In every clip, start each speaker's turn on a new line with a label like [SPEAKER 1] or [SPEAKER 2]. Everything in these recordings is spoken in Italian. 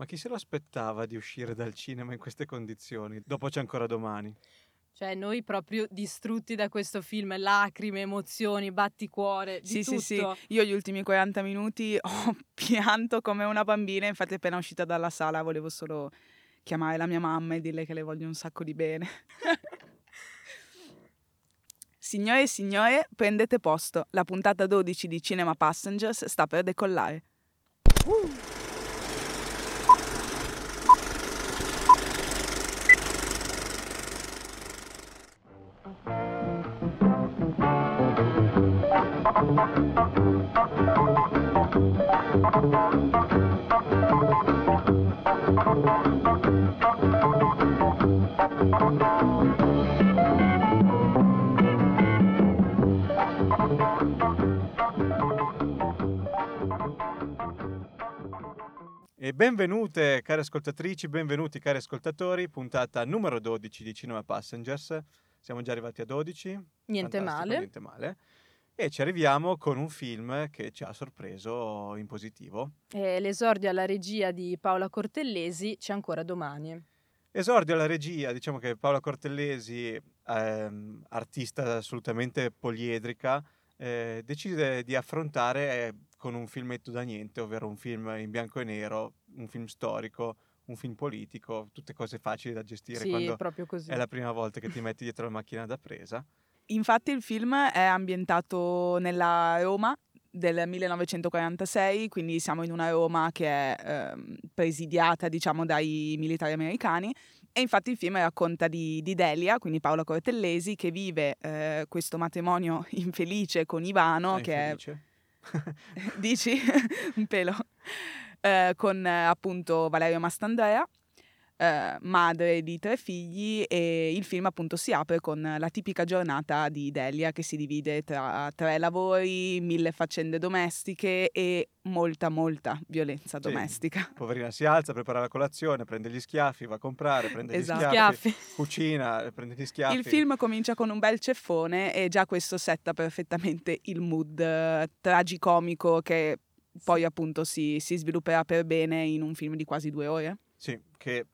[SPEAKER 1] Ma chi se lo aspettava di uscire dal cinema in queste condizioni? Dopo c'è ancora domani.
[SPEAKER 2] Cioè, noi proprio distrutti da questo film, lacrime, emozioni, batticuore, di
[SPEAKER 3] Sì,
[SPEAKER 2] tutto.
[SPEAKER 3] sì, sì. Io gli ultimi 40 minuti ho pianto come una bambina, infatti appena uscita dalla sala volevo solo chiamare la mia mamma e dirle che le voglio un sacco di bene. Signore e signore, prendete posto. La puntata 12 di Cinema Passengers sta per decollare.
[SPEAKER 1] E benvenute cari ascoltatrici, benvenuti cari ascoltatori, puntata numero 12 di Cinema Passengers. Siamo già arrivati a 12.
[SPEAKER 2] Niente male.
[SPEAKER 1] Niente male. E ci arriviamo con un film che ci ha sorpreso in positivo.
[SPEAKER 2] E l'esordio alla regia di Paola Cortellesi c'è ancora domani.
[SPEAKER 1] Esordio alla regia, diciamo che Paola Cortellesi, ehm, artista assolutamente poliedrica, eh, decide di affrontare eh, con un filmetto da niente, ovvero un film in bianco e nero, un film storico, un film politico, tutte cose facili da gestire
[SPEAKER 2] Sì,
[SPEAKER 1] quando è la prima volta che ti metti dietro la macchina da presa.
[SPEAKER 3] Infatti il film è ambientato nella Roma del 1946, quindi siamo in una Roma che è ehm, presidiata diciamo dai militari americani. E infatti il film racconta di, di Delia, quindi Paola Cortellesi, che vive eh, questo matrimonio infelice con Ivano,
[SPEAKER 1] Ah,
[SPEAKER 3] che è
[SPEAKER 1] infelice.
[SPEAKER 3] dici? Un pelo. Eh, con eh, appunto Valerio Mastandrea eh, madre di tre figli e il film appunto si apre con la tipica giornata di Delia che si divide tra tre lavori, mille faccende domestiche e molta molta violenza
[SPEAKER 1] Sì.
[SPEAKER 3] domestica.
[SPEAKER 1] Poverina si alza, prepara la colazione, prende gli schiaffi, va a comprare, prende
[SPEAKER 3] Esatto.
[SPEAKER 1] gli schiaffi,
[SPEAKER 2] Schiaffi.
[SPEAKER 1] cucina, prende gli schiaffi.
[SPEAKER 3] Il film comincia con un bel ceffone e già questo setta perfettamente il mood eh, tragicomico che poi appunto si, si svilupperà per bene in un film di quasi due ore.
[SPEAKER 1] Sì, che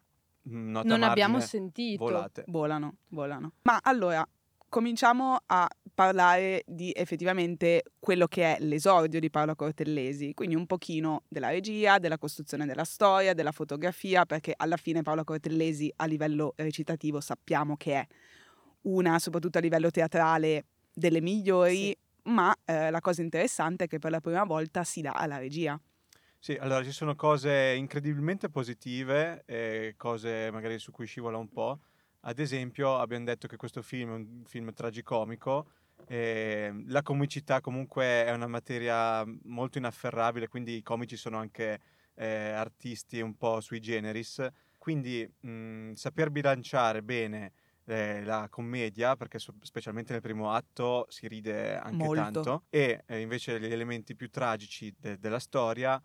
[SPEAKER 1] nota
[SPEAKER 2] Non abbiamo sentito.
[SPEAKER 1] volate.
[SPEAKER 3] Volano, volano. Ma allora, cominciamo a parlare di effettivamente quello che è l'esordio di Paola Cortellesi, quindi un pochino della regia, della costruzione della storia, della fotografia, perché alla fine Paola Cortellesi a livello recitativo sappiamo che è una, soprattutto a livello teatrale, delle migliori,
[SPEAKER 2] Sì.
[SPEAKER 3] ma eh, la cosa interessante è che per la prima volta si dà alla regia.
[SPEAKER 1] Sì, allora ci sono cose incredibilmente positive e cose magari su cui scivola un po'. Ad esempio, abbiamo detto che questo film è un film tragicomico. e la comicità comunque è una materia molto inafferrabile, quindi i comici sono anche eh, artisti un po' sui generis. Quindi mh, saper bilanciare bene eh, la commedia, perché so- specialmente nel primo atto si ride anche
[SPEAKER 3] Molto.
[SPEAKER 1] tanto, e eh, invece gli elementi più tragici de- della storia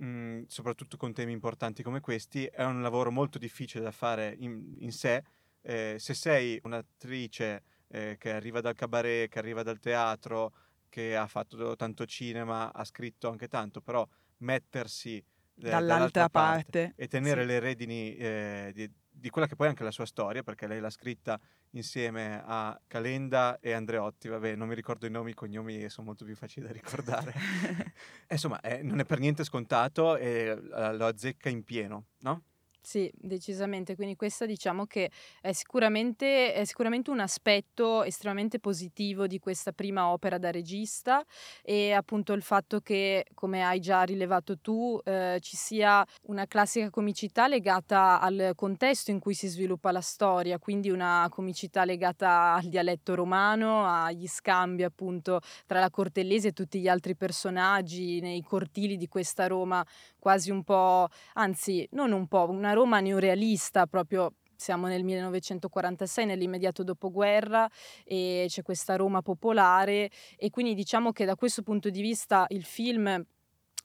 [SPEAKER 1] mh, soprattutto con temi importanti come questi, è un lavoro molto difficile da fare in, in sé. Eh, se sei un'attrice eh, che arriva dal cabaret, che arriva dal teatro, che ha fatto tanto cinema, ha scritto anche tanto, però mettersi eh,
[SPEAKER 3] Dall'altra parte,
[SPEAKER 1] e tenere
[SPEAKER 3] sì.
[SPEAKER 1] le redini eh, di, di quella che poi è anche la sua storia, perché lei l'ha scritta insieme a Calenda e Andreotti, vabbè non mi ricordo i nomi, i cognomi sono molto più facili da ricordare. Eh, Insomma, eh, non è per niente scontato e eh, lo azzecca in pieno, no?
[SPEAKER 2] Sì, decisamente. Quindi questa diciamo che è sicuramente, è sicuramente un aspetto estremamente positivo di questa prima opera da regista e appunto il fatto che, come hai già rilevato tu, eh, ci sia una classica comicità legata al contesto in cui si sviluppa la storia, quindi una comicità legata al dialetto romano, agli scambi appunto tra la Cortellesi e tutti gli altri personaggi nei cortili di questa Roma quasi un po' anzi non un po', una Roma neorealista proprio. Siamo nel 1946, nell'immediato dopoguerra, e c'è questa Roma popolare e quindi diciamo che da questo punto di vista il film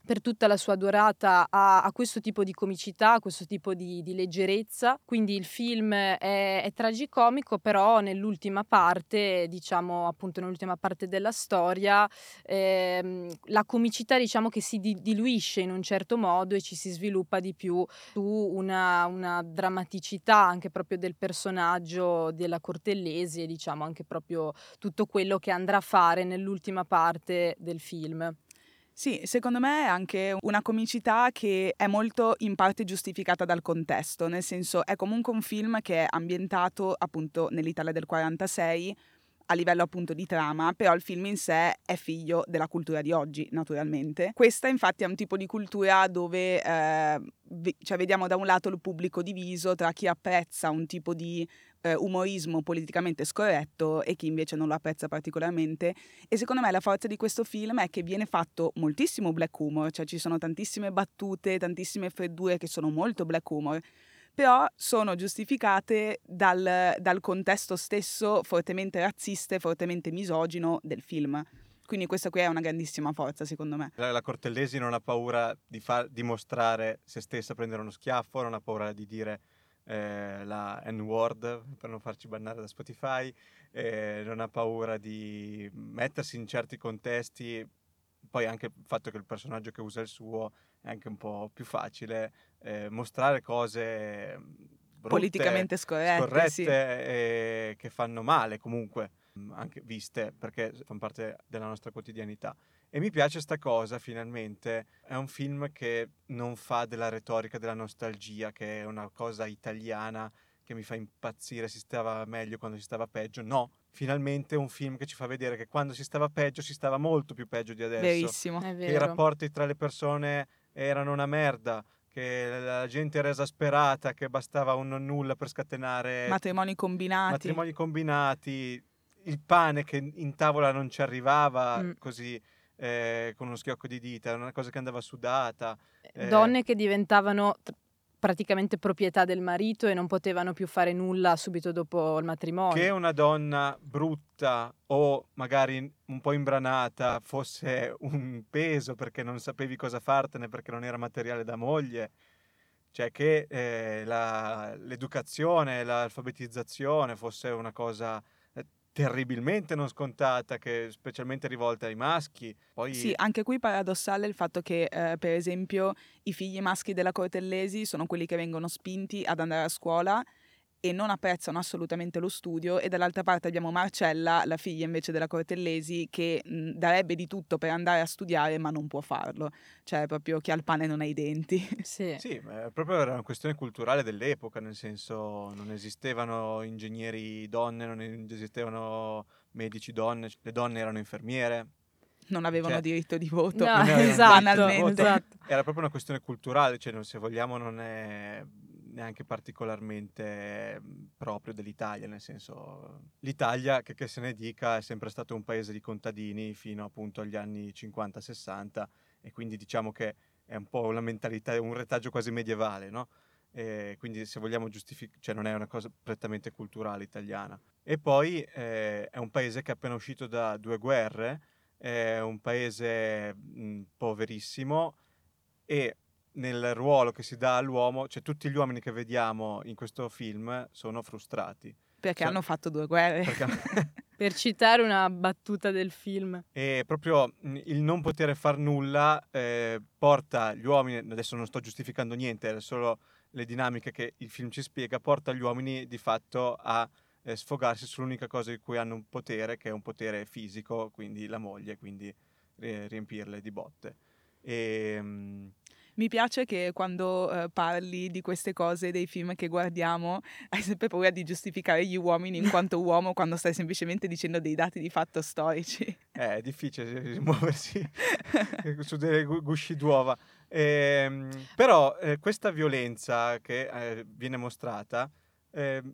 [SPEAKER 2] per tutta la sua durata a, a, questo tipo di comicità, a questo tipo di, di leggerezza. Quindi il film è, è, tragicomico, però nell'ultima parte, diciamo appunto nell'ultima parte della storia, ehm, la comicità diciamo che si di, diluisce in un certo modo e ci si sviluppa di più su una, una drammaticità anche proprio del personaggio della Cortellesi e diciamo anche proprio tutto quello che andrà a fare nell'ultima parte del film.
[SPEAKER 3] Sì, secondo me è anche una comicità che è molto in parte giustificata dal contesto, nel senso è comunque un film che è ambientato appunto nell'Italia del 46 a livello appunto di trama, però il film in sé è figlio della cultura di oggi, naturalmente. Questa infatti è un tipo di cultura dove eh, cioè, vediamo da un lato il pubblico diviso tra chi apprezza un tipo di eh, umorismo politicamente scorretto e chi invece non lo apprezza particolarmente. E secondo me la forza di questo film è che viene fatto moltissimo black humor, cioè ci sono tantissime battute, tantissime freddure che sono molto black humor però sono giustificate dal, dal contesto stesso fortemente razzista e fortemente misogino del film. Quindi questa qui è una grandissima forza, secondo me.
[SPEAKER 1] La, Cortellesi non ha paura di, far, dimostrare se stessa, prendere uno schiaffo, non ha paura di dire eh, la N-word per non farci bannare da Spotify, eh, non ha paura di mettersi in certi contesti. Poi anche il fatto che il personaggio che usa il suo è anche un po' più facile eh, mostrare cose brutte,
[SPEAKER 3] politicamente scorrette,
[SPEAKER 1] scorrette
[SPEAKER 3] sì.
[SPEAKER 1] e che fanno male comunque, anche viste perché fanno parte della nostra quotidianità. E mi piace sta cosa finalmente, è un film che non fa della retorica della nostalgia, che è una cosa italiana che mi fa impazzire, si stava meglio quando si stava peggio. No, finalmente un film che ci fa vedere che quando si stava peggio si stava molto più peggio di adesso.
[SPEAKER 3] Verissimo.
[SPEAKER 2] È
[SPEAKER 1] vero. Che i rapporti tra le persone erano una merda, che la gente era esasperata, che bastava un non nulla per scatenare
[SPEAKER 3] matrimoni combinati.
[SPEAKER 1] Matrimoni combinati, il pane che in tavola non ci arrivava mm. così eh, con uno schiocco di dita, era una cosa che andava sudata.
[SPEAKER 2] Eh. Donne che diventavano praticamente proprietà del marito e non potevano più fare nulla subito dopo il matrimonio.
[SPEAKER 1] Che una donna brutta o magari un po' imbranata fosse un peso perché non sapevi cosa fartene perché non era materiale da moglie. Cioè che eh, la, l'educazione, l'alfabetizzazione fosse una cosa terribilmente non scontata, che specialmente rivolta ai maschi. Poi...
[SPEAKER 3] Sì, anche qui paradossale il fatto che, eh, per esempio, i figli maschi della Cortellesi sono quelli che vengono spinti ad andare a scuola e non apprezzano assolutamente lo studio e dall'altra parte abbiamo Marcella, la figlia invece della Cortellesi, che mh, darebbe di tutto per andare a studiare ma non può farlo, cioè proprio chi ha il pane non ha i denti.
[SPEAKER 2] Sì,
[SPEAKER 1] sì proprio era una questione culturale dell'epoca, nel senso non esistevano ingegneri donne, non esistevano medici donne, le donne erano infermiere,
[SPEAKER 3] non avevano cioè, diritto di voto.
[SPEAKER 2] No, esatto, esatto.
[SPEAKER 1] Era proprio una questione culturale, cioè se vogliamo non è neanche particolarmente mhmm, proprio dell'Italia, nel senso l'Italia, che, che, se ne dica, è sempre stato un paese di contadini fino appunto agli anni 50-60 e quindi diciamo che è un po' una mentalità, un retaggio quasi medievale, no? E quindi se vogliamo giustificare, cioè non è una cosa prettamente culturale italiana. E poi eh, è un paese che è appena uscito da due guerre, è un paese mh, mhmm, poverissimo e nel ruolo che si dà all'uomo, cioè tutti gli uomini che vediamo in questo film sono frustrati.
[SPEAKER 3] Perché
[SPEAKER 1] cioè,
[SPEAKER 3] hanno fatto due guerre.
[SPEAKER 1] Perché...
[SPEAKER 2] per citare una battuta del film.
[SPEAKER 1] E proprio il non poter far nulla eh, porta gli uomini, adesso non sto giustificando niente, è solo le dinamiche che il film ci spiega, porta gli uomini di fatto a eh, sfogarsi sull'unica cosa di cui hanno un potere, che è un potere fisico, quindi la moglie, quindi riempirle di botte. E, ehm,
[SPEAKER 3] mi piace che quando uh, parli di queste cose, dei film che guardiamo, hai sempre paura di giustificare gli uomini in quanto uomo quando stai semplicemente dicendo dei dati di fatto storici.
[SPEAKER 1] Eh, è difficile muoversi su delle gusci d'uova. Eh, però eh, questa violenza che eh, viene mostrata, ehm,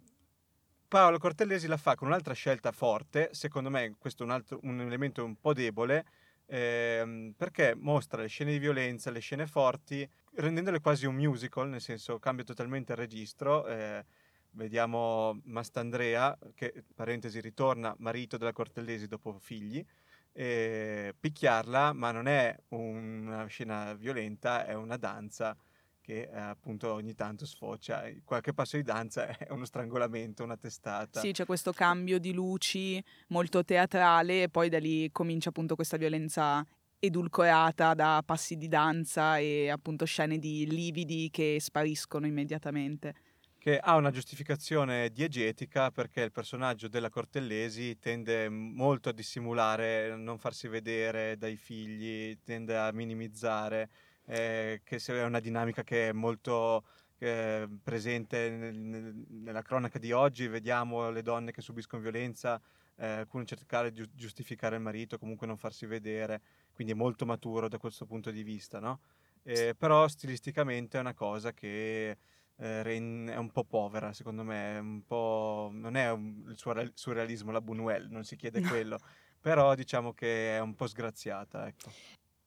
[SPEAKER 1] Paolo Cortellesi la fa con un'altra scelta forte, secondo me questo è un, altro, un elemento un po' debole, ehm, perché mostra le scene di violenza, le scene forti, rendendole quasi un musical, nel senso cambia totalmente il registro. Eh, vediamo Mastandrea, che parentesi ritorna marito della Cortellesi dopo figli, picchiarla, ma non è una scena violenta, è una danza che eh, appunto ogni tanto sfocia. Qualche passo di danza è uno strangolamento, una testata.
[SPEAKER 3] Sì, c'è questo cambio di luci molto teatrale e poi da lì comincia appunto questa violenza edulcorata da passi di danza e appunto scene di lividi che spariscono immediatamente.
[SPEAKER 1] Che ha una giustificazione diegetica perché il personaggio della Cortellesi tende molto a dissimulare, non farsi vedere dai figli, tende a minimizzare, eh, che è una dinamica che è molto eh, presente nel, nel, nella cronaca di oggi, vediamo le donne che subiscono violenza, eh, alcune cercare di giustificare il marito, comunque non farsi vedere quindi è molto maturo da questo punto di vista, no? Eh, però stilisticamente è una cosa che eh, è un po' povera, secondo me, un po'... non è un, il surrealismo, la Buñuel, non si chiede quello, però diciamo che è un po' sgraziata, ecco.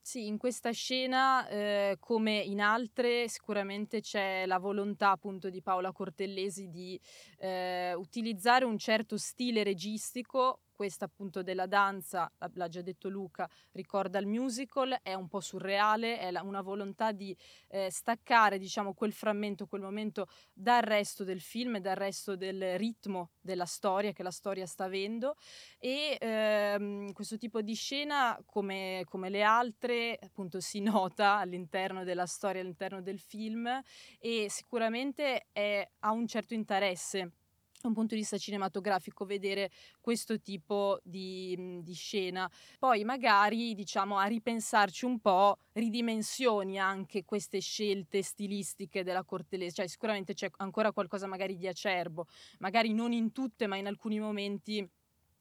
[SPEAKER 2] Sì, in questa scena, eh, come in altre, sicuramente c'è la volontà appunto di Paola Cortellesi di eh, utilizzare un certo stile registico questa appunto della danza, l'ha già detto Luca, ricorda il musical, è un po' surreale, è la, una volontà di eh, staccare diciamo quel frammento, quel momento dal resto del film dal resto del ritmo della storia che la storia sta avendo e ehm, questo tipo di scena come, come le altre appunto si nota all'interno della storia, all'interno del film e sicuramente è, ha un certo interesse da un punto di vista cinematografico vedere questo tipo di, mhmm, di, scena. Poi magari diciamo a ripensarci un po', ridimensioni anche queste scelte stilistiche della Cortelese, cioè sicuramente c'è ancora qualcosa magari di acerbo, magari non in tutte ma in alcuni momenti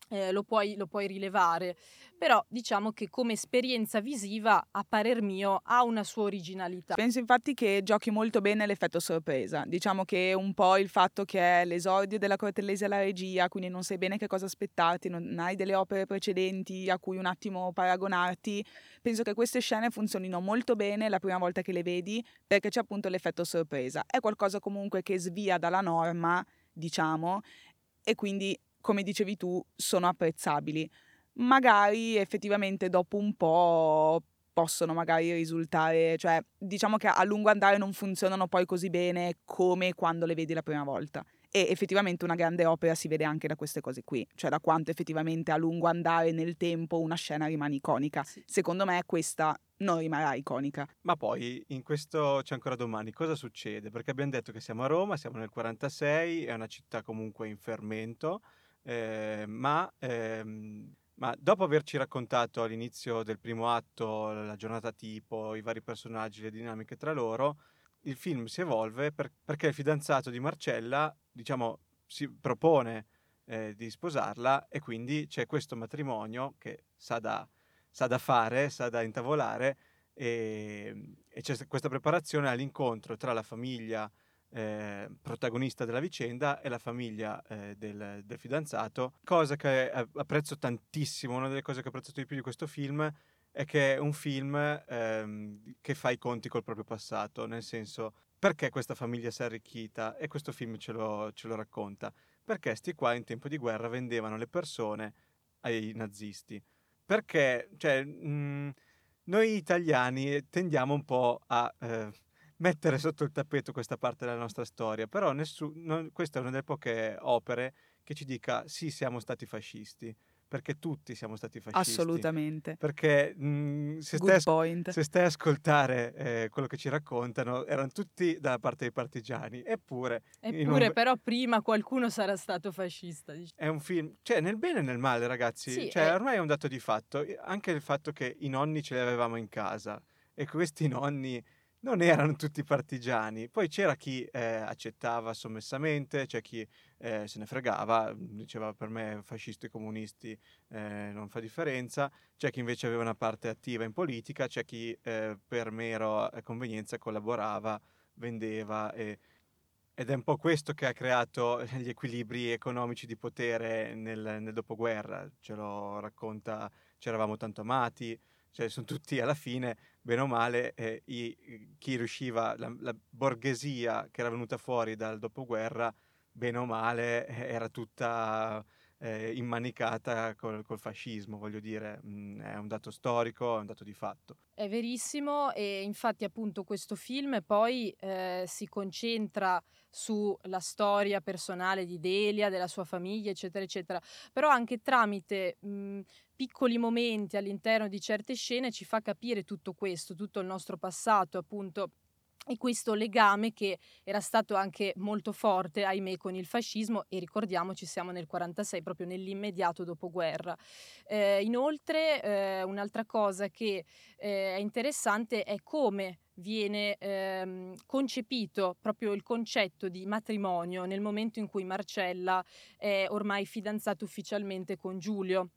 [SPEAKER 2] eh, lo, puoi, lo, puoi, rilevare, però diciamo che come esperienza visiva, a parer mio, ha una sua originalità.
[SPEAKER 3] Penso infatti che giochi molto bene l'effetto sorpresa, diciamo che un po' il fatto che è l'esordio della Cortellesi alla regia, quindi non sai bene che cosa aspettarti, non hai delle opere precedenti a cui un attimo paragonarti, penso che queste scene funzionino molto bene la prima volta che le vedi perché c'è appunto l'effetto sorpresa, è qualcosa comunque che svia dalla norma, diciamo, e quindi come dicevi tu, sono apprezzabili. Magari effettivamente dopo un po' possono magari risultare, cioè diciamo che a lungo andare non funzionano poi così bene come quando le vedi la prima volta. E effettivamente una grande opera si vede anche da queste cose qui, cioè da quanto effettivamente a lungo andare nel tempo una scena rimane iconica. Sì. Secondo me questa non rimarrà iconica.
[SPEAKER 1] Ma poi in questo c'è ancora domani, cosa succede? Perché abbiamo detto che siamo a Roma, siamo nel 46, è una città comunque in fermento eh, ma, ehm, ma, dopo averci raccontato all'inizio del primo atto la giornata tipo, i vari personaggi, le dinamiche tra loro, il film si evolve per, perché il fidanzato di Marcella, diciamo, si propone eh, di sposarla e quindi c'è questo matrimonio che sa da, sa da fare, sa da intavolare e, e c'è questa preparazione all'incontro tra la famiglia eh, protagonista della vicenda è la famiglia eh, del, del, fidanzato, cosa che apprezzo tantissimo, una delle cose che ho apprezzato di più di questo film è che è un film ehm, che fa i conti col proprio passato, nel senso perché questa famiglia si è arricchita? E questo film ce lo, ce lo racconta, perché sti qua in tempo di guerra vendevano le persone ai nazisti, perché cioè, mh, noi italiani tendiamo un po' a... Eh, mettere sotto il tappeto questa parte della nostra storia, però nessu- non, questa è una delle poche opere che ci dica sì, siamo stati fascisti, perché tutti siamo stati fascisti.
[SPEAKER 3] Assolutamente.
[SPEAKER 1] Perché mh, mhmm, se, stai, se, stai, a ascoltare eh, quello che ci raccontano, erano tutti dalla parte dei partigiani, eppure...
[SPEAKER 2] Eppure un... però prima qualcuno sarà stato fascista.
[SPEAKER 1] Diciamo. È un film, cioè nel bene e nel male ragazzi, sì, cioè, è... ormai è un dato di fatto, anche il fatto che i nonni ce li avevamo in casa e questi nonni non erano tutti partigiani. Poi c'era chi eh, accettava sommessamente, c'è chi eh, se ne fregava, diceva per me fascisti e comunisti eh, non fa differenza, c'è chi invece aveva una parte attiva in politica, c'è chi eh, per mero eh, convenienza collaborava, vendeva e, ed è un po' questo che ha creato gli equilibri economici di potere nel, nel dopoguerra, ce lo racconta Ci eravamo tanto amati, cioè sono tutti alla fine, bene o male, eh, i, chi riusciva, la, la, borghesia che era venuta fuori dal dopoguerra, bene o male, eh, era tutta eh, immanicata col, col, fascismo, voglio dire, mh, mm, è un dato storico, è un dato di fatto.
[SPEAKER 2] È verissimo e infatti appunto questo film poi eh, si concentra sulla storia personale di Delia, della sua famiglia, eccetera, eccetera, però anche tramite mh, mm, piccoli momenti all'interno di certe scene ci fa capire tutto questo, tutto il nostro passato, appunto e questo legame che era stato anche molto forte, ahimè, con il fascismo e ricordiamoci siamo nel 46, proprio nell'immediato dopoguerra. Eh, inoltre eh, un'altra cosa che eh, è interessante è come viene ehm, concepito proprio il concetto di matrimonio nel momento in cui Marcella è ormai fidanzata ufficialmente con Giulio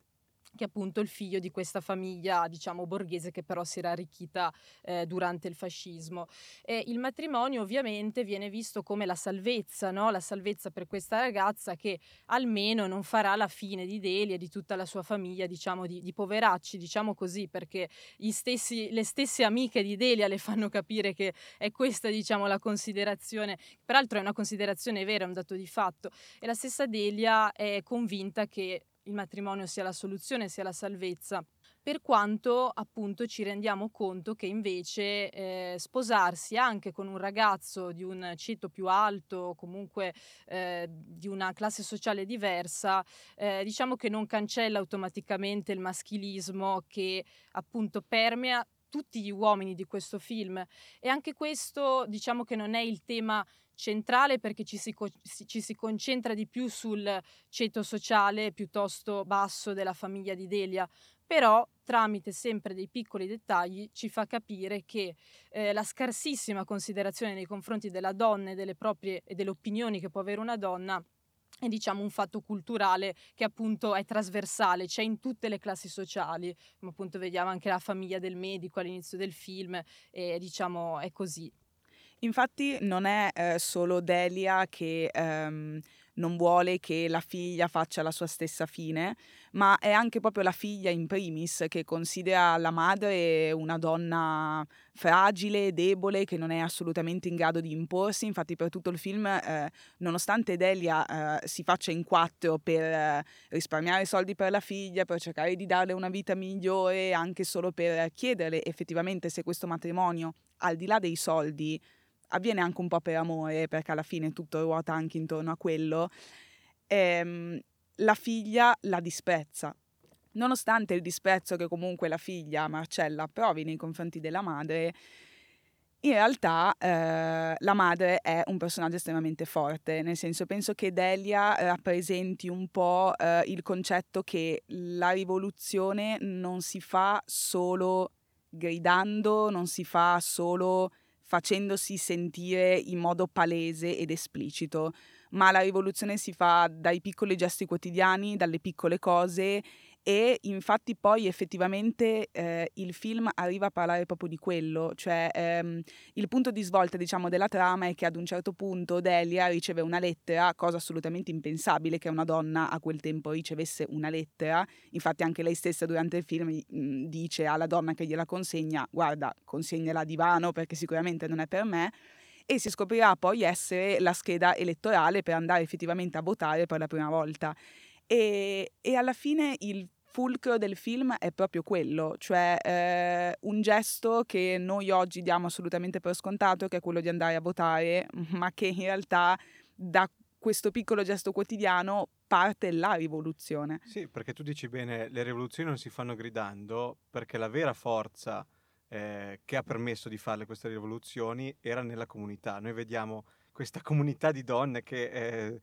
[SPEAKER 2] che è appunto il figlio di questa famiglia, diciamo, borghese che però si era arricchita eh, durante il fascismo. E il matrimonio ovviamente viene visto come la salvezza, no? la salvezza per questa ragazza che almeno non farà la fine di Delia e di tutta la sua famiglia, diciamo, di, di poveracci, diciamo così, perché stessi, le stesse amiche di Delia le fanno capire che è questa, diciamo, la considerazione, peraltro è una considerazione vera, è un dato di fatto, e la stessa Delia è convinta che il matrimonio sia la soluzione, sia la salvezza, per quanto appunto ci rendiamo conto che invece eh, sposarsi anche con un ragazzo di un ceto più alto, comunque eh, di una classe sociale diversa, eh, diciamo che non cancella automaticamente il maschilismo che appunto permea tutti gli uomini di questo film. E anche questo diciamo che non è il tema centrale perché ci si, co- ci si, concentra di più sul ceto sociale piuttosto basso della famiglia di Delia, però tramite sempre dei piccoli dettagli ci fa capire che eh, la scarsissima considerazione nei confronti della donna e delle proprie e delle opinioni che può avere una donna è diciamo un fatto culturale che appunto è trasversale, c'è in tutte le classi sociali, come appunto vediamo anche la famiglia del medico all'inizio del film e diciamo è così.
[SPEAKER 3] Infatti non è eh, solo Delia che ehm, non vuole che la figlia faccia la sua stessa fine, ma è anche proprio la figlia in primis che considera la madre una donna fragile, debole, che non è assolutamente in grado di imporsi. Infatti per tutto il film, eh, nonostante Delia eh, si faccia in quattro per eh, risparmiare soldi per la figlia, per cercare di darle una vita migliore, anche solo per chiederle effettivamente se questo matrimonio, al di là dei soldi, avviene anche un po' per amore, perché alla fine tutto ruota anche intorno a quello, ehm, la figlia la disprezza. Nonostante il disprezzo che comunque la figlia, Marcella, provi nei confronti della madre, in realtà eh, la madre è un personaggio estremamente forte, nel senso penso che Delia rappresenti un po' eh, il concetto che la rivoluzione non si fa solo gridando, non si fa solo facendosi sentire in modo palese ed esplicito, ma la rivoluzione si fa dai piccoli gesti quotidiani, dalle piccole cose e infatti poi effettivamente eh, il film arriva a parlare proprio di quello, cioè ehm, il punto di svolta diciamo della trama è che ad un certo punto Delia riceve una lettera, cosa assolutamente impensabile che una donna a quel tempo ricevesse una lettera, infatti anche lei stessa durante il film mh, dice alla donna che gliela consegna guarda consegnala a divano perché sicuramente non è per me e si scoprirà poi essere la scheda elettorale per andare effettivamente a votare per la prima volta. E, e alla fine il fulcro del film è proprio quello, cioè eh, un gesto che noi oggi diamo assolutamente per scontato, che è quello di andare a votare, ma che in realtà da questo piccolo gesto quotidiano parte la rivoluzione.
[SPEAKER 1] Sì, perché tu dici bene, le rivoluzioni non si fanno gridando, perché la vera forza eh, che ha permesso di fare queste rivoluzioni era nella comunità. Noi vediamo questa comunità di donne che eh,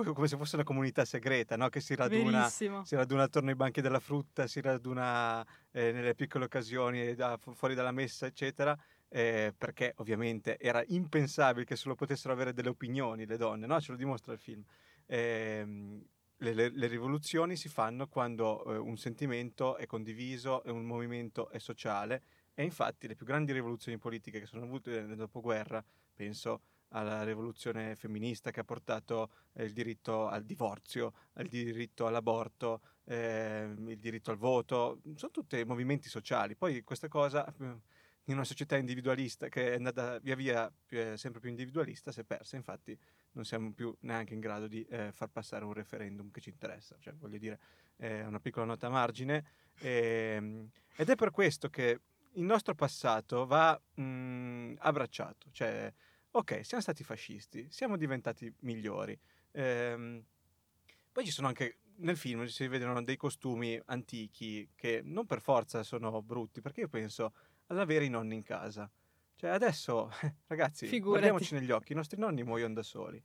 [SPEAKER 1] come se fosse una comunità segreta, no? che si raduna, si raduna, attorno ai banchi della frutta, si raduna eh, nelle piccole occasioni da, fuori dalla messa, eccetera, eh, perché ovviamente era impensabile che solo potessero avere delle opinioni le donne, no? ce lo dimostra il film. Eh, le, le, le, rivoluzioni si fanno quando eh, un sentimento è condiviso e un movimento è sociale e infatti le più grandi rivoluzioni politiche che sono avute nel dopoguerra, penso alla rivoluzione femminista che ha portato eh, il diritto al divorzio, il diritto all'aborto, eh, il diritto al voto, sono tutti movimenti sociali. Poi questa cosa, in una società individualista che è andata via via eh, sempre più individualista, si è persa. Infatti non siamo più neanche in grado di eh, far passare un referendum che ci interessa. Cioè, voglio dire, è una piccola nota a margine. Ehm, ed è per questo che il nostro passato va mh, mm, abbracciato. Cioè, ok, siamo stati fascisti, siamo diventati migliori. Ehm, poi ci sono anche nel film si vedono dei costumi antichi che non per forza sono brutti, perché io penso ad avere i nonni in casa. Cioè adesso, ragazzi, Figurati. guardiamoci negli occhi, i nostri nonni muoiono da soli.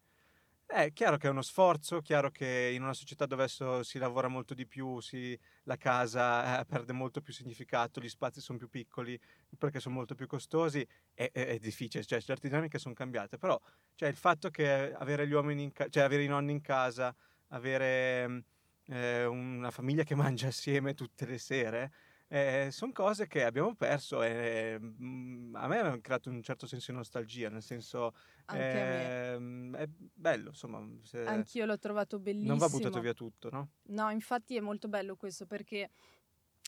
[SPEAKER 1] È chiaro che è uno sforzo, chiaro che in una società dove adesso si lavora molto di più, si, la casa eh, perde molto più significato, gli spazi sono più piccoli perché sono molto più costosi, è, è, è difficile, cioè certe dinamiche sono cambiate, però cioè, il fatto che avere gli uomini in ca- cioè avere i nonni in casa, avere eh, una famiglia che mangia assieme tutte le sere, eh, sono cose che abbiamo perso e mm, a me hanno creato un certo senso di nostalgia, nel senso eh, è bello, insomma.
[SPEAKER 2] Anch'io l'ho trovato bellissimo.
[SPEAKER 1] Non va buttato via tutto, no?
[SPEAKER 2] No, infatti è molto bello questo perché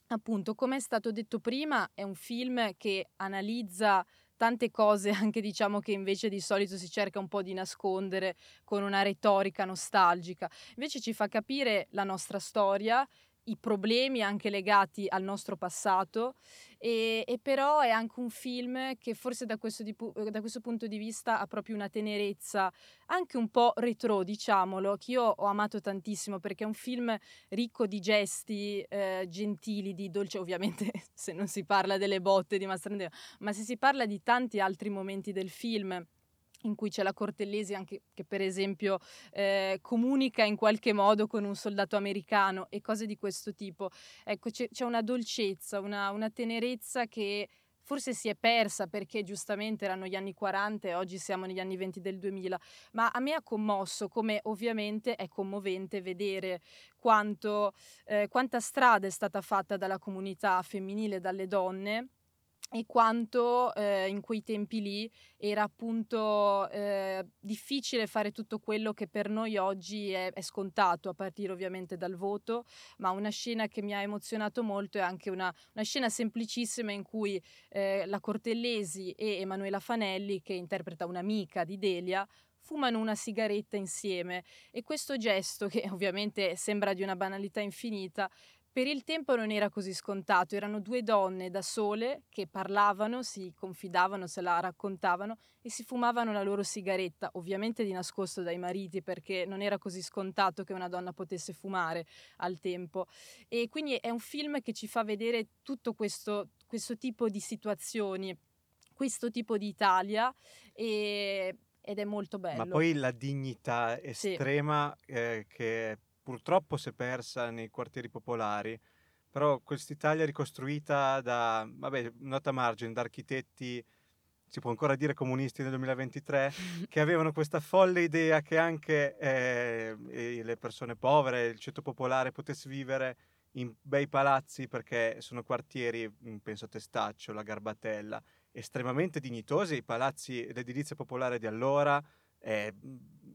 [SPEAKER 2] appunto, come è stato detto prima, è un film che analizza tante cose anche diciamo che invece di solito si cerca un po' di nascondere con una retorica nostalgica. Invece ci fa capire la nostra storia i problemi anche legati al nostro passato e, e, però è anche un film che forse da questo, di, da questo, punto di vista ha proprio una tenerezza anche un po' retro diciamolo che io ho amato tantissimo perché è un film ricco di gesti eh, gentili di dolce ovviamente se non si parla delle botte di Mastrandeo ma se si parla di tanti altri momenti del film in cui c'è la Cortellesi anche che per esempio eh, comunica in qualche modo con un soldato americano e cose di questo tipo. Ecco, c'è, c'è una dolcezza, una, una, tenerezza che forse si è persa perché giustamente erano gli anni 40 e oggi siamo negli anni 20 del 2000, ma a me ha commosso come ovviamente è commovente vedere quanto, eh, quanta strada è stata fatta dalla comunità femminile, dalle donne e quanto eh, in quei tempi lì era appunto eh, difficile fare tutto quello che per noi oggi è, è, scontato, a partire ovviamente dal voto, ma una scena che mi ha emozionato molto è anche una, una scena semplicissima in cui eh, la Cortellesi e Emanuela Fanelli, che interpreta un'amica di Delia, fumano una sigaretta insieme. E questo gesto, che ovviamente sembra di una banalità infinita, per il tempo non era così scontato, erano due donne da sole che parlavano, si confidavano, se la raccontavano e si fumavano la loro sigaretta, ovviamente di nascosto dai mariti perché non era così scontato che una donna potesse fumare al tempo. E quindi è un film che ci fa vedere tutto questo, questo tipo di situazioni, questo tipo di Italia e, ed è molto bello.
[SPEAKER 1] Ma poi la dignità estrema sì. eh, che purtroppo si è persa nei quartieri popolari, però quest'Italia ricostruita da, vabbè, nota margine, da architetti, si può ancora dire comunisti nel 2023, che avevano questa folle idea che anche eh, le persone povere, il ceto popolare potesse vivere in bei palazzi perché sono quartieri, mm, penso a Testaccio, la Garbatella, estremamente dignitosi, i palazzi, l'edilizia popolare di allora, è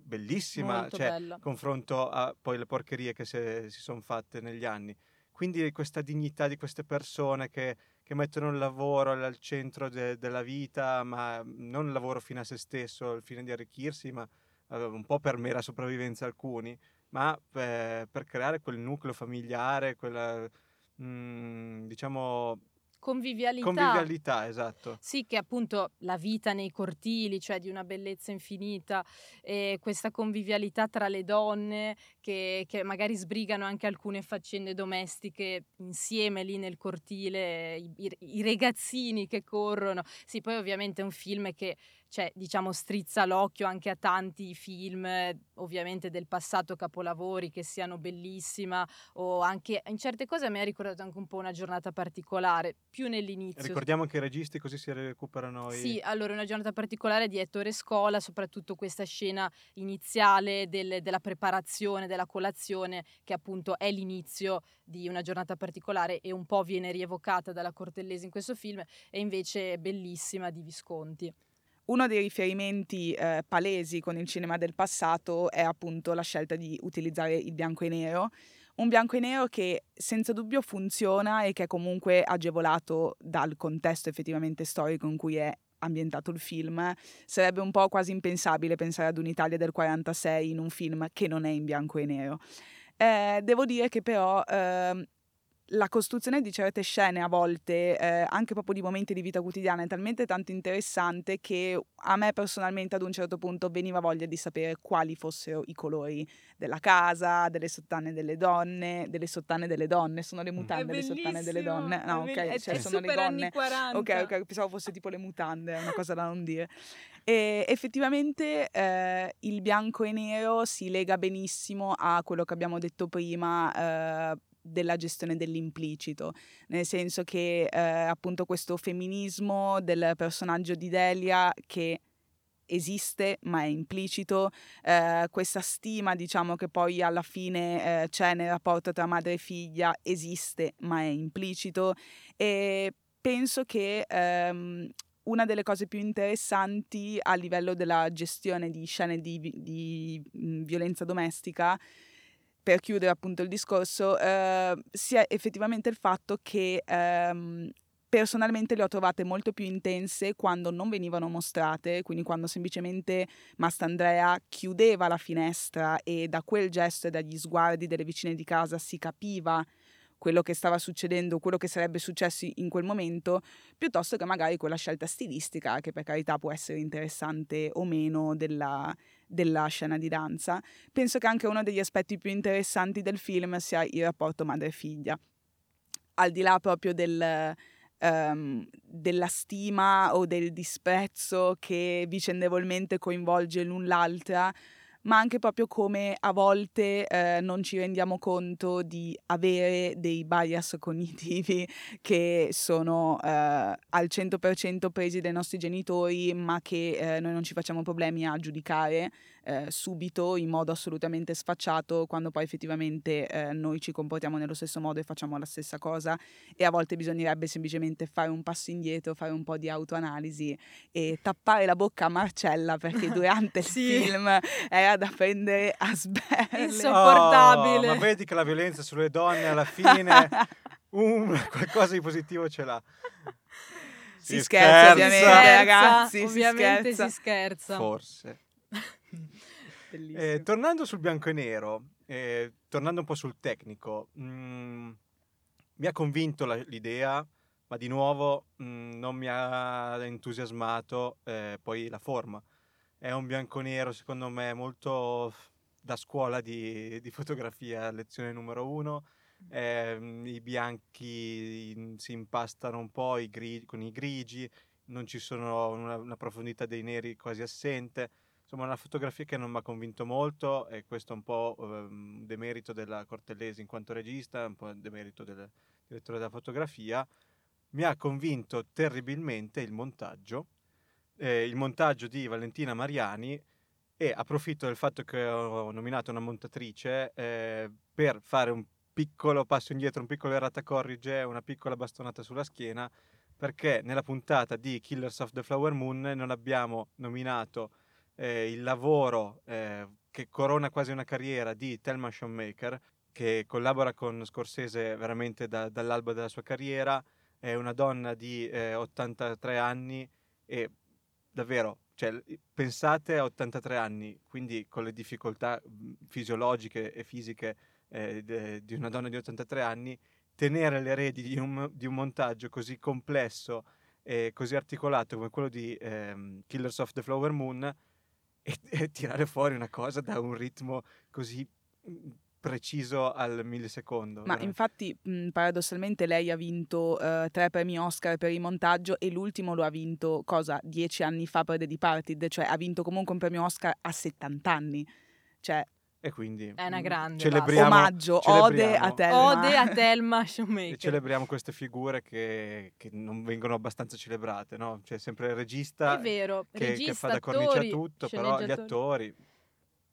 [SPEAKER 1] bellissima, Molto cioè, bella. confronto a poi le porcherie che si, si sono fatte negli anni. Quindi questa dignità di queste persone che, che mettono il lavoro al centro de, della vita, ma non il lavoro fino a se stesso, al fine di arricchirsi, ma eh, un po' per mera sopravvivenza alcuni, ma per, per creare quel nucleo familiare, quella, mh, mm, diciamo,
[SPEAKER 2] Convivialità.
[SPEAKER 1] Convivialità, esatto.
[SPEAKER 2] Sì, che appunto la vita nei cortili, cioè di una bellezza infinita, e questa convivialità tra le donne che, che magari sbrigano anche alcune faccende domestiche insieme lì nel cortile, i, i, i ragazzini che corrono. Sì, poi ovviamente è un film che cioè, diciamo, strizza l'occhio anche a tanti film, ovviamente del passato capolavori, che siano bellissima, o anche in certe cose a me ha ricordato anche un po' una giornata particolare, più nell'inizio.
[SPEAKER 1] Ricordiamo anche i registi, così si recuperano i...
[SPEAKER 2] Sì, allora una giornata particolare di Ettore Scola, soprattutto questa scena iniziale del, della preparazione, della colazione, che appunto è l'inizio di una giornata particolare e un po' viene rievocata dalla Cortellesi in questo film, e invece è bellissima di Visconti.
[SPEAKER 3] Uno dei riferimenti eh, palesi con il cinema del passato è appunto la scelta di utilizzare il bianco e nero, un bianco e nero che senza dubbio funziona e che è comunque agevolato dal contesto effettivamente storico in cui è ambientato il film, sarebbe un po' quasi impensabile pensare ad un'Italia del 46 in un film che non è in bianco e nero. Eh, devo dire che però eh, la costruzione di certe scene a volte, eh, anche proprio di momenti di vita quotidiana, è talmente tanto interessante che a me personalmente ad un certo punto veniva voglia di sapere quali fossero i colori della casa, delle sottane delle donne, delle sottane delle donne, sono le mutande le sottane delle donne. No, ok,
[SPEAKER 2] è,
[SPEAKER 3] cioè
[SPEAKER 2] è
[SPEAKER 3] sono le donne. Ok, ok, pensavo fosse tipo le mutande, è una cosa da non dire. E effettivamente eh, il bianco e nero si lega benissimo a quello che abbiamo detto prima, eh, della gestione dell'implicito, nel senso che eh, appunto questo femminismo del personaggio di Delia che esiste ma è implicito, eh, questa stima diciamo che poi alla fine eh, c'è nel rapporto tra madre e figlia esiste ma è implicito. E penso che ehm, una delle cose più interessanti a livello della gestione di scene di, di mh, violenza domestica per chiudere appunto il discorso, eh, sia effettivamente il fatto che ehm, personalmente le ho trovate molto più intense quando non venivano mostrate, quindi quando semplicemente Mastandrea chiudeva la finestra e da quel gesto e dagli sguardi delle vicine di casa si capiva quello che stava succedendo, quello che sarebbe successo in quel momento, piuttosto che magari quella scelta stilistica, che per carità può essere interessante o meno, della, della scena di danza. Penso che anche uno degli aspetti più interessanti del film sia il rapporto madre-figlia. Al di là proprio del, um, della stima o del disprezzo che vicendevolmente coinvolge l'un l'altra, ma anche proprio come a volte eh, non ci rendiamo conto di avere dei bias cognitivi che sono eh, al 100% presi dai nostri genitori, ma che eh, noi non ci facciamo problemi a giudicare eh, subito in modo assolutamente sfacciato quando poi effettivamente eh, noi ci comportiamo nello stesso modo e facciamo la stessa cosa e a volte bisognerebbe semplicemente fare un passo indietro, fare un po' di autoanalisi e tappare la bocca a Marcella perché durante il
[SPEAKER 2] sì.
[SPEAKER 3] film era da prendere a sberle.
[SPEAKER 2] Insopportabile.
[SPEAKER 1] Oh, ma vedi che la violenza sulle donne alla fine um, qualcosa di positivo ce l'ha.
[SPEAKER 3] Si, si scherza, scherza, ovviamente, ragazzi.
[SPEAKER 2] Ovviamente
[SPEAKER 3] si scherza.
[SPEAKER 2] si scherza.
[SPEAKER 1] Forse. Eh, tornando sul bianco e nero, eh, tornando un po' sul tecnico, mh, mm, mi ha convinto la, l'idea, ma di nuovo mh, mm, non mi ha entusiasmato eh, poi la forma. È un bianco e nero, secondo me, molto da scuola di, di fotografia, lezione numero uno. Eh, I bianchi si impastano un po' i grigi, con i grigi, non ci sono una, una profondità dei neri quasi assente insomma una fotografia che non mi ha convinto molto e questo è un po' un eh, demerito della Cortellesi in quanto regista, un po' demerito del direttore della fotografia. Mi ha convinto terribilmente il montaggio, eh, il montaggio di Valentina Mariani e approfitto del fatto che ho nominato una montatrice eh, per fare un piccolo passo indietro, un piccolo errata corrige, una piccola bastonata sulla schiena, perché nella puntata di Killers of the Flower Moon non abbiamo nominato eh, il lavoro eh, che corona quasi una carriera di Thelma Schoonmaker, che collabora con Scorsese veramente da, dall'alba della sua carriera, è una donna di eh, 83 anni e davvero, cioè, pensate a 83 anni, quindi con le difficoltà fisiologiche e fisiche eh, de, di una donna di 83 anni, tenere le reti di un, di un montaggio così complesso e così articolato come quello di ehm, Killers of the Flower Moon e, e tirare fuori una cosa da un ritmo così mhmm, preciso al millisecondo.
[SPEAKER 3] Ma veramente. infatti, mh, paradossalmente, lei ha vinto uh, tre premi Oscar per il montaggio e l'ultimo lo ha vinto, cosa, dieci anni fa per The Departed, cioè ha vinto comunque un premio Oscar a 70 anni. Cioè,
[SPEAKER 1] e quindi
[SPEAKER 2] è una grande
[SPEAKER 1] celebriamo,
[SPEAKER 3] omaggio,
[SPEAKER 1] celebriamo,
[SPEAKER 3] ode a Thelma.
[SPEAKER 2] Ode a Thelma Shoemaker.
[SPEAKER 1] E celebriamo queste figure che, che, non vengono abbastanza celebrate, no? C'è sempre il regista,
[SPEAKER 2] è vero,
[SPEAKER 1] che,
[SPEAKER 2] regista,
[SPEAKER 1] che fa da
[SPEAKER 2] attori,
[SPEAKER 1] cornice a tutto, però gli attori,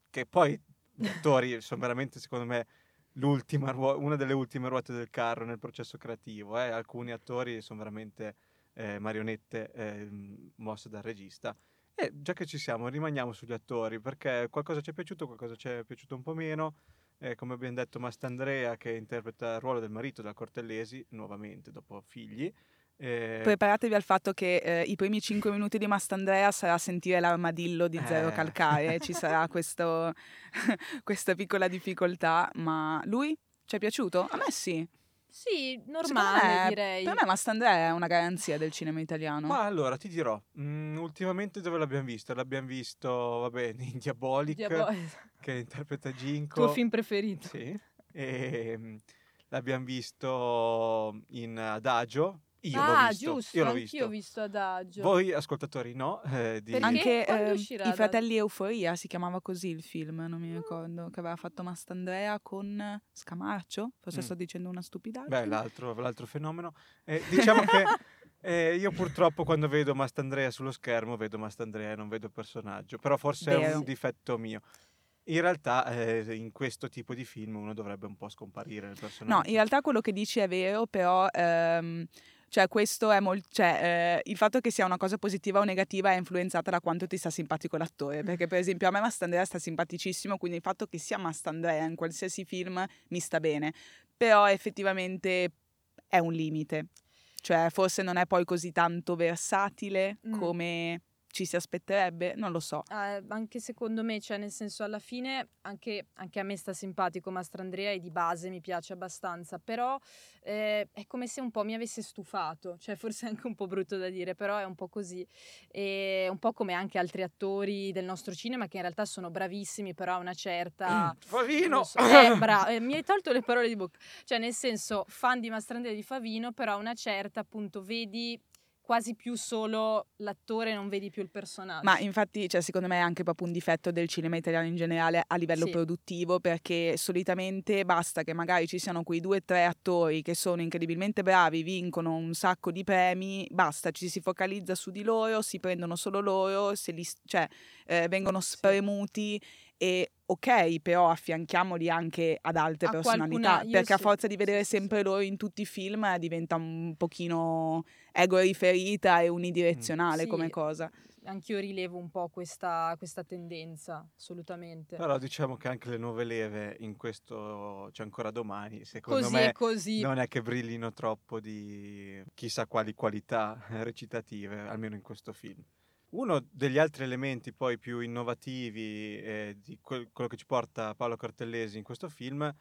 [SPEAKER 1] che poi gli attori sono veramente secondo me ruo- una delle ultime ruote del carro nel processo creativo. Eh? Alcuni attori sono veramente eh, marionette eh, mosse dal regista. E già che ci siamo, rimaniamo sugli attori perché qualcosa ci è piaciuto, qualcosa ci è piaciuto un po' meno. eh, come abbiamo detto Mastandrea che interpreta il ruolo del marito della Cortellesi, nuovamente dopo figli. Eh,
[SPEAKER 3] Preparatevi al fatto che eh, i primi 5 minuti di Mastandrea sarà sentire l'armadillo di Zero
[SPEAKER 1] Eh.
[SPEAKER 3] Calcare, ci sarà questo- questa piccola difficoltà, ma lui ci è piaciuto? A me sì.
[SPEAKER 2] Sì, normale
[SPEAKER 3] me-
[SPEAKER 2] direi.
[SPEAKER 3] Per me Mastandrea è una garanzia del cinema italiano.
[SPEAKER 1] Ma allora ti dirò, mm, ultimamente dove l'abbiamo visto? L'abbiamo visto, vabbè, in Diabolic,
[SPEAKER 2] Diabo-
[SPEAKER 1] che interpreta Ginko.
[SPEAKER 2] Tuo film preferito.
[SPEAKER 1] Sì. E mm, l'abbiamo visto in Adagio. Io
[SPEAKER 2] ah,
[SPEAKER 1] l'ho visto.
[SPEAKER 2] giusto,
[SPEAKER 1] Io l'ho
[SPEAKER 2] anch'io
[SPEAKER 1] visto.
[SPEAKER 2] ho visto Adagio.
[SPEAKER 1] Voi ascoltatori no? eh, di-?
[SPEAKER 3] Anche
[SPEAKER 2] uscirà
[SPEAKER 3] I
[SPEAKER 2] da-
[SPEAKER 3] fratelli Euforia si chiamava così il film, non
[SPEAKER 2] Mm.
[SPEAKER 3] mi ricordo, che aveva fatto Mastandrea con Scamarcio, forse
[SPEAKER 1] Mm.
[SPEAKER 3] sto dicendo una stupidaggine.
[SPEAKER 1] Beh, l'altro, l'altro fenomeno. Eh, diciamo che eh, io purtroppo quando vedo Mastandrea sullo schermo vedo Mastandrea e non vedo personaggio, però forse è
[SPEAKER 3] Vero.
[SPEAKER 1] un difetto mio. In realtà eh, in questo tipo di film uno dovrebbe un po' scomparire nel personaggio.
[SPEAKER 3] No, in realtà quello che dici è vero, però ehm, cioè questo è molto cioè eh, il fatto che sia una cosa positiva o negativa è influenzata da quanto ti sta simpatico l'attore, perché per esempio a me Mastandrea sta simpaticissimo, quindi il fatto che sia Mastandrea in qualsiasi film mi sta bene, però effettivamente è un limite. Cioè forse non è poi così tanto versatile
[SPEAKER 2] Mm.
[SPEAKER 3] come ci si aspetterebbe, non lo so.
[SPEAKER 2] Eh, anche secondo me, cioè nel senso alla fine anche, anche a me sta simpatico Mastrandrea e di base mi piace abbastanza, però eh, è come se un po' mi avesse stufato, cioè forse è anche un po' brutto da dire, però è un po' così, e un po' come anche altri attori del nostro cinema che in realtà sono bravissimi, però a una certa...
[SPEAKER 1] Favino!
[SPEAKER 2] non so, eh, bra- eh, mi hai tolto le parole di bocca. Cioè, nel senso, fan di Mastrandrea e di Favino, però a una certa, appunto, vedi quasi più solo l'attore, non vedi più il personaggio.
[SPEAKER 3] Ma infatti, cioè, secondo me è anche proprio un difetto del cinema italiano in generale a livello
[SPEAKER 2] Sì.
[SPEAKER 3] produttivo, perché solitamente basta che magari ci siano quei due o tre attori che sono incredibilmente bravi, vincono un sacco di premi, basta, ci si focalizza su di loro, si prendono solo loro, se li, cioè, eh, vengono spremuti e ok, però affianchiamoli anche ad altre
[SPEAKER 2] A
[SPEAKER 3] personalità,
[SPEAKER 2] qualcuna-
[SPEAKER 3] perché a
[SPEAKER 2] sì,
[SPEAKER 3] forza di vedere
[SPEAKER 2] sì, sì.
[SPEAKER 3] sempre loro in tutti i film eh, diventa un pochino ego riferita e unidirezionale
[SPEAKER 2] Sì.
[SPEAKER 3] come cosa.
[SPEAKER 2] Anch'io rilevo un po' questa, questa tendenza, assolutamente.
[SPEAKER 1] Però diciamo che anche le nuove leve in questo c'è ancora domani, secondo
[SPEAKER 2] così
[SPEAKER 1] me
[SPEAKER 2] così.
[SPEAKER 1] non è che brillino troppo di chissà quali qualità recitative, almeno in questo film. Uno degli altri elementi poi più innovativi eh, di quel- quello che ci porta Paolo Cortellesi in questo film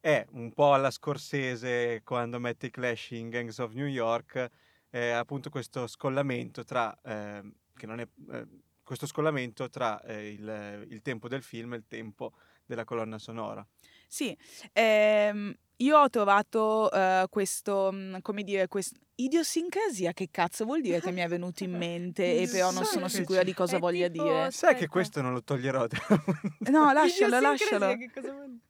[SPEAKER 1] è un po' alla Scorsese quando mette i Clash in Gangs of New York, eh, appunto questo scollamento tra, ehm, non è, eh, questo scollamento tra eh, il, il tempo del film e il tempo della colonna sonora.
[SPEAKER 3] Sì, ehm, io ho trovato eh, questo, mm, come dire, quest- idiosincrasia, che cazzo vuol dire che mi è venuto in mente e però non sono sicura di cosa
[SPEAKER 2] È
[SPEAKER 3] voglia
[SPEAKER 2] tipo-
[SPEAKER 3] dire.
[SPEAKER 1] Sai che questo non lo toglierò.
[SPEAKER 3] No, lascialo,
[SPEAKER 2] Idiosincrasia,
[SPEAKER 3] lascialo.
[SPEAKER 2] che cosa vuol dire?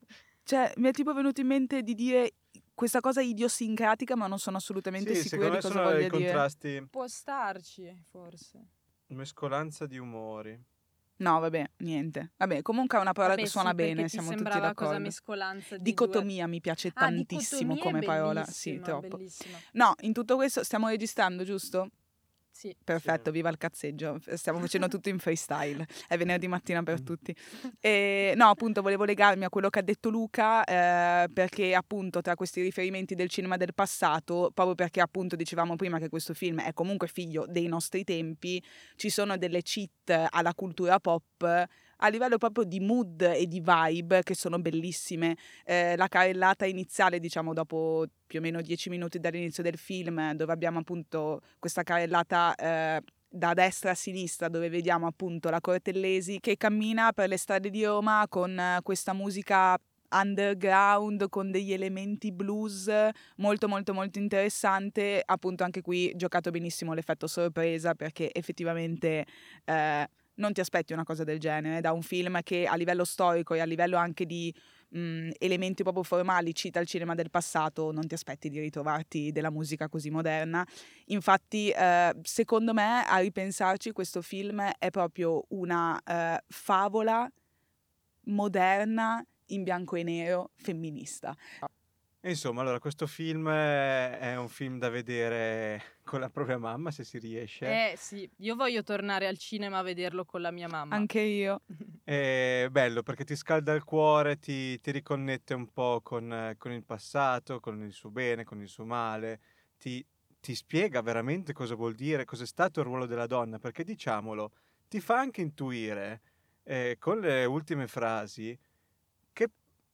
[SPEAKER 3] Cioè, mi è tipo venuto in mente di dire questa cosa idiosincratica, ma non sono assolutamente
[SPEAKER 1] sì,
[SPEAKER 3] sicura
[SPEAKER 1] secondo
[SPEAKER 3] di
[SPEAKER 1] me
[SPEAKER 3] cosa
[SPEAKER 1] sono
[SPEAKER 3] voglia
[SPEAKER 1] i
[SPEAKER 3] dire.
[SPEAKER 1] contrasti,
[SPEAKER 2] Può starci, forse.
[SPEAKER 1] mescolanza di umori.
[SPEAKER 3] No, vabbè, niente. Vabbè, comunque è una parola
[SPEAKER 2] Vabbè,
[SPEAKER 3] che suona
[SPEAKER 2] sì,
[SPEAKER 3] bene, siamo tutti
[SPEAKER 2] sembrava cosa
[SPEAKER 3] d'accordo.
[SPEAKER 2] mescolanza di due-
[SPEAKER 3] Dicotomia mi piace
[SPEAKER 2] Ah,
[SPEAKER 3] tantissimo come parola. Sì, troppo.
[SPEAKER 2] bellissima.
[SPEAKER 3] No, in tutto questo stiamo registrando, giusto?
[SPEAKER 2] Sì.
[SPEAKER 3] Perfetto, viva il cazzeggio. Stiamo facendo tutto in freestyle. È venerdì mattina per
[SPEAKER 1] Mm.
[SPEAKER 3] tutti. E, no, appunto, volevo legarmi a quello che ha detto Luca, eh, perché appunto tra questi riferimenti del cinema del passato, proprio perché appunto dicevamo prima che questo film è comunque figlio dei nostri tempi, ci sono delle cheat alla cultura pop a livello proprio di mood e di vibe che sono bellissime. Eh, la carrellata iniziale, diciamo dopo più o meno dieci minuti dall'inizio del film, dove abbiamo appunto questa carrellata eh, da destra a sinistra, dove vediamo appunto la Cortellesi che cammina per le strade di Roma con eh, questa musica underground con degli elementi blues molto molto molto interessante appunto anche qui giocato benissimo l'effetto sorpresa perché effettivamente eh, non ti aspetti una cosa del genere da un film che a livello storico e a livello anche di mh, elementi proprio formali cita il cinema del passato, non ti aspetti di ritrovarti della musica così moderna. Infatti, eh, secondo me, a ripensarci, questo film è proprio una eh, favola moderna in bianco e nero femminista.
[SPEAKER 1] E insomma, allora, questo film è un film da vedere con la propria mamma, se si riesce.
[SPEAKER 2] Eh sì, io voglio tornare al cinema a vederlo con la mia mamma.
[SPEAKER 3] Anche io.
[SPEAKER 1] È bello perché ti scalda il cuore, ti, ti riconnette un po' con, con il passato, con il suo bene, con il suo male, ti, ti spiega veramente cosa vuol dire, cosa è stato il ruolo della donna, perché diciamolo, ti fa anche intuire eh, con le ultime frasi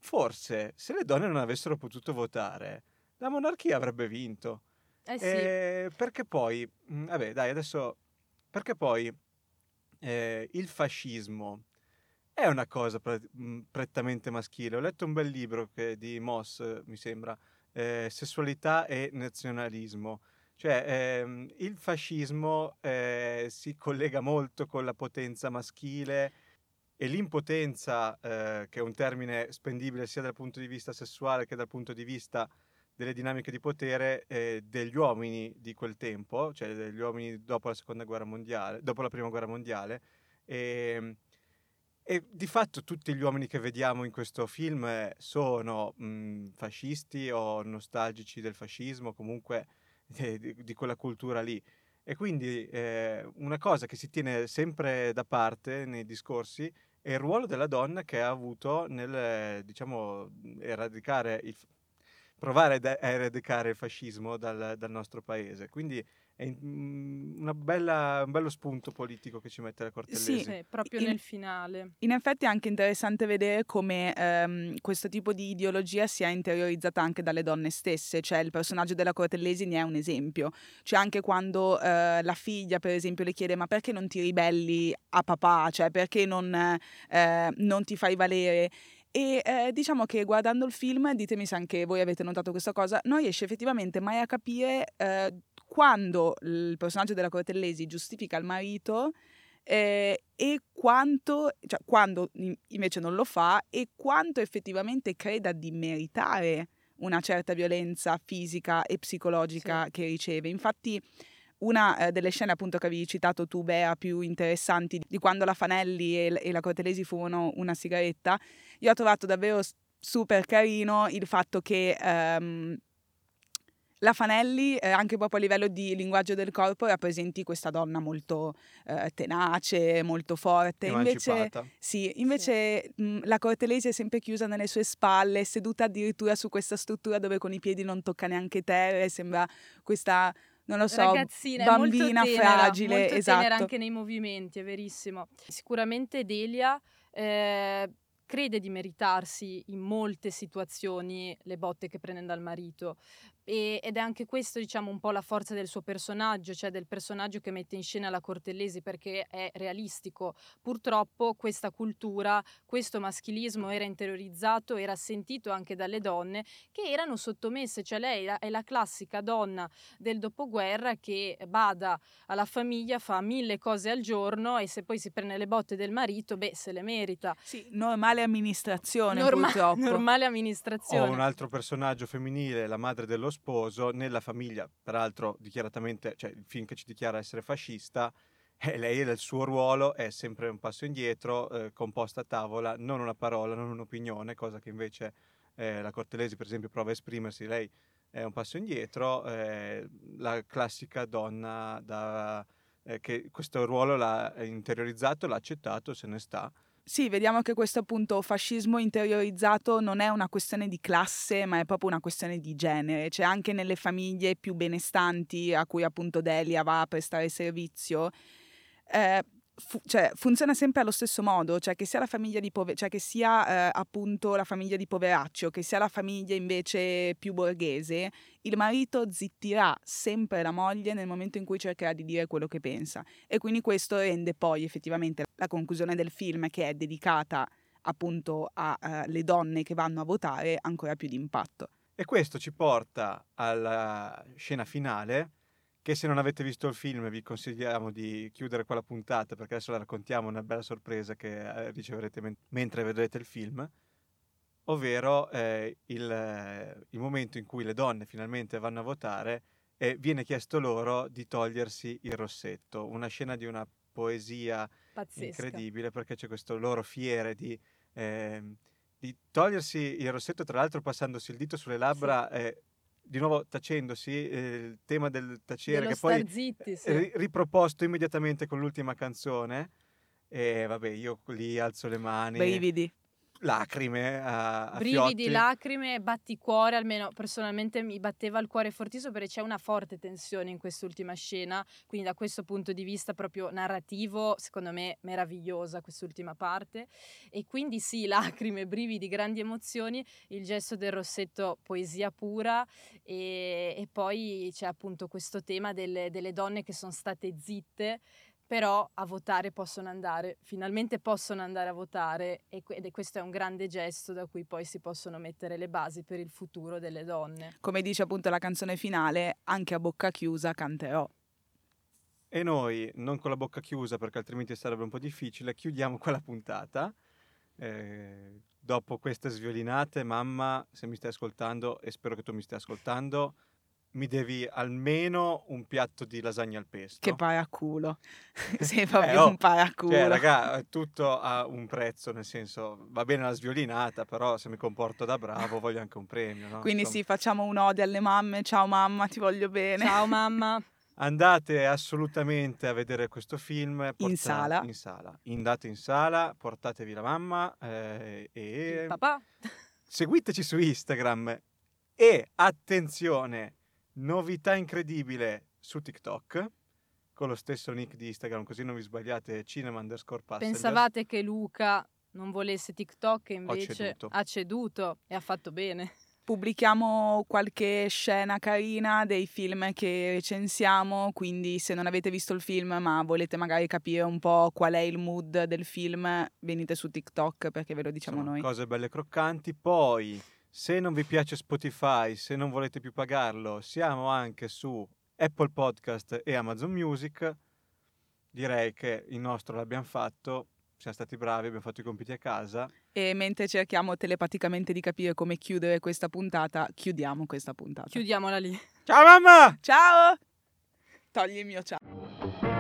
[SPEAKER 1] forse se le donne non avessero potuto votare, la monarchia avrebbe vinto.
[SPEAKER 2] Eh sì.
[SPEAKER 1] Eh, perché poi, mh, vabbè dai adesso, perché poi eh, il fascismo è una cosa pre- mh, prettamente maschile. Ho letto un bel libro che, di Moss, mi sembra, eh, Sessualità e nazionalismo. Cioè, ehm, il fascismo eh, si collega molto con la potenza maschile e l'impotenza, eh, che è un termine spendibile sia dal punto di vista sessuale che dal punto di vista delle dinamiche di potere eh, degli uomini di quel tempo, cioè degli uomini dopo la seconda guerra mondiale, dopo la prima guerra mondiale. E, ehm, e di fatto tutti gli uomini che vediamo in questo film eh, sono mh, fascisti o nostalgici del fascismo, comunque eh, di, di, quella cultura lì. E quindi eh, una cosa che si tiene sempre da parte nei discorsi è il ruolo della donna che ha avuto nel, diciamo, eradicare il, provare a eradicare il fascismo dal, dal nostro paese. Quindi è bella, un bello spunto politico che ci mette la Cortellesi.
[SPEAKER 2] Sì, sì proprio in, nel finale.
[SPEAKER 3] In effetti è anche interessante vedere come ehm, questo tipo di ideologia sia interiorizzata anche dalle donne stesse, cioè il personaggio della Cortellesi ne è un esempio, cioè anche quando eh, la figlia per esempio le chiede ma perché non ti ribelli a papà, cioè perché non, eh, non ti fai valere e eh, diciamo che guardando il film, ditemi se anche voi avete notato questa cosa, non riesce effettivamente mai a capire eh, quando il personaggio della Cortellesi giustifica il marito eh, e quanto, cioè quando invece non lo fa e quanto effettivamente creda di meritare una certa violenza fisica e psicologica sì. che riceve. Infatti una eh, delle scene appunto che avevi citato tu, Bea, più interessanti di quando la Fanelli e, e la Cortellesi fumano una sigaretta, io ho trovato davvero super carino il fatto che... Um, la Fanelli, eh, anche proprio a livello di linguaggio del corpo, rappresenti questa donna molto eh, tenace, molto forte. Invece, sì, invece sì. Mh, la Cortelesi è sempre chiusa nelle sue spalle, seduta addirittura su questa struttura dove con i piedi non tocca neanche terra e sembra questa non lo so,
[SPEAKER 2] Ragazzina,
[SPEAKER 3] bambina
[SPEAKER 2] molto tenera,
[SPEAKER 3] fragile,
[SPEAKER 2] molto
[SPEAKER 3] esatto.
[SPEAKER 2] tenera anche nei movimenti, è verissimo. Sicuramente Delia eh, crede di meritarsi in molte situazioni le botte che prende dal marito, e, ed è anche questo, diciamo, un po' la forza del suo personaggio, cioè del personaggio che mette in scena la Cortellesi perché è realistico. Purtroppo questa cultura, questo maschilismo era interiorizzato, era sentito anche dalle donne che erano sottomesse, cioè lei è la classica donna del dopoguerra che bada alla famiglia, fa mille cose al giorno e se poi si prende le botte del marito, beh, se le merita.
[SPEAKER 3] Sì, normale amministrazione
[SPEAKER 2] Norma-
[SPEAKER 3] purtroppo.
[SPEAKER 2] Normale amministrazione.
[SPEAKER 1] O un altro personaggio femminile, la madre dello sposo nella famiglia, peraltro dichiaratamente, cioè il film che ci dichiara essere fascista, e lei nel suo ruolo è sempre un passo indietro, eh, composta a tavola, non una parola, non un'opinione, cosa che invece eh, la Cortelesi per esempio prova a esprimersi, lei è un passo indietro, eh, la classica donna da, eh, che questo ruolo l'ha interiorizzato, l'ha accettato, se ne sta
[SPEAKER 3] sì, vediamo che questo appunto fascismo interiorizzato non è una questione di classe, ma è proprio una questione di genere. Cioè anche nelle famiglie più benestanti a cui appunto Delia va a prestare servizio, eh, fu- cioè, funziona sempre allo stesso modo, cioè che sia la famiglia di pove- cioè che sia eh, appunto la famiglia di poveraccio, che sia la famiglia invece più borghese, il marito zittirà sempre la moglie nel momento in cui cercherà di dire quello che pensa. E quindi questo rende poi effettivamente la conclusione del film, che è dedicata appunto alle uh, donne che vanno a votare, ancora più di impatto.
[SPEAKER 1] E questo ci porta alla scena finale che se non avete visto il film vi consigliamo di chiudere quella puntata perché adesso la raccontiamo, una bella sorpresa che eh, riceverete men- mentre vedrete il film, ovvero eh, il, il, momento in cui le donne finalmente vanno a votare e viene chiesto loro di togliersi il rossetto, una scena di una poesia
[SPEAKER 2] Pazzesca.
[SPEAKER 1] incredibile perché c'è questo loro fiere di... Eh, di togliersi il rossetto, tra l'altro passandosi il dito sulle labbra, sì. eh, di nuovo tacendosi, eh, il tema del tacere
[SPEAKER 2] Dello
[SPEAKER 1] che poi
[SPEAKER 2] zitti, sì.
[SPEAKER 1] è riproposto immediatamente con l'ultima canzone. E vabbè, io lì alzo le mani.
[SPEAKER 3] Brividi.
[SPEAKER 1] Lacrime a, a
[SPEAKER 2] Brividi,
[SPEAKER 1] fiotti.
[SPEAKER 2] lacrime, batticuore, almeno personalmente mi batteva il cuore fortissimo perché c'è una forte tensione in quest'ultima scena, quindi da questo punto di vista proprio narrativo, secondo me meravigliosa quest'ultima parte. E quindi sì, lacrime, brividi, grandi emozioni, il gesto del rossetto, poesia pura e, e poi c'è appunto questo tema delle, delle donne che sono state zitte però a votare possono andare, finalmente possono andare a votare e que- ed è- questo è un grande gesto da cui poi si possono mettere le basi per il futuro delle donne.
[SPEAKER 3] Come dice appunto la canzone finale, anche a bocca chiusa canterò.
[SPEAKER 1] E noi, non con la bocca chiusa perché altrimenti sarebbe un po' difficile, chiudiamo quella puntata. Eh, dopo queste sviolinate, mamma, se mi stai ascoltando, e spero che tu mi stia ascoltando, mi devi almeno un piatto di lasagna al pesto.
[SPEAKER 3] Che paraculo. Sei proprio
[SPEAKER 1] oh,
[SPEAKER 3] un paraculo.
[SPEAKER 1] Cioè, raga, tutto ha un prezzo, nel senso, va bene la sviolinata, però se mi comporto da bravo voglio anche un premio, no?
[SPEAKER 3] Quindi
[SPEAKER 1] Insomma,
[SPEAKER 3] sì, facciamo un'ode alle mamme. Ciao mamma, ti voglio bene.
[SPEAKER 2] Ciao mamma!
[SPEAKER 1] Andate assolutamente a vedere questo film. porta-
[SPEAKER 3] sala.
[SPEAKER 1] In sala. Andate in sala, portatevi la mamma eh,
[SPEAKER 2] Il
[SPEAKER 1] e
[SPEAKER 2] papà!
[SPEAKER 1] seguiteci su Instagram. E attenzione, novità incredibile su TikTok con lo stesso nick di Instagram, così non vi sbagliate, cinema underscore passengers.
[SPEAKER 2] Pensavate che Luca non volesse TikTok e invece
[SPEAKER 1] ceduto.
[SPEAKER 2] ha ceduto e ha fatto bene.
[SPEAKER 3] Pubblichiamo qualche scena carina dei film che recensiamo, quindi se non avete visto il film ma volete magari capire un po' qual è il mood del film, venite su TikTok perché ve lo diciamo
[SPEAKER 1] Insomma,
[SPEAKER 3] noi.
[SPEAKER 1] Cose belle croccanti. Poi, se non vi piace Spotify, se non volete più pagarlo, siamo anche su Apple Podcast e Amazon Music. Direi che il nostro l'abbiamo fatto, siamo stati bravi, abbiamo fatto i compiti a casa.
[SPEAKER 3] E mentre cerchiamo telepaticamente di capire come chiudere questa puntata, chiudiamo questa puntata.
[SPEAKER 2] Chiudiamola lì.
[SPEAKER 1] Ciao mamma!
[SPEAKER 3] Ciao! Togli il mio ciao.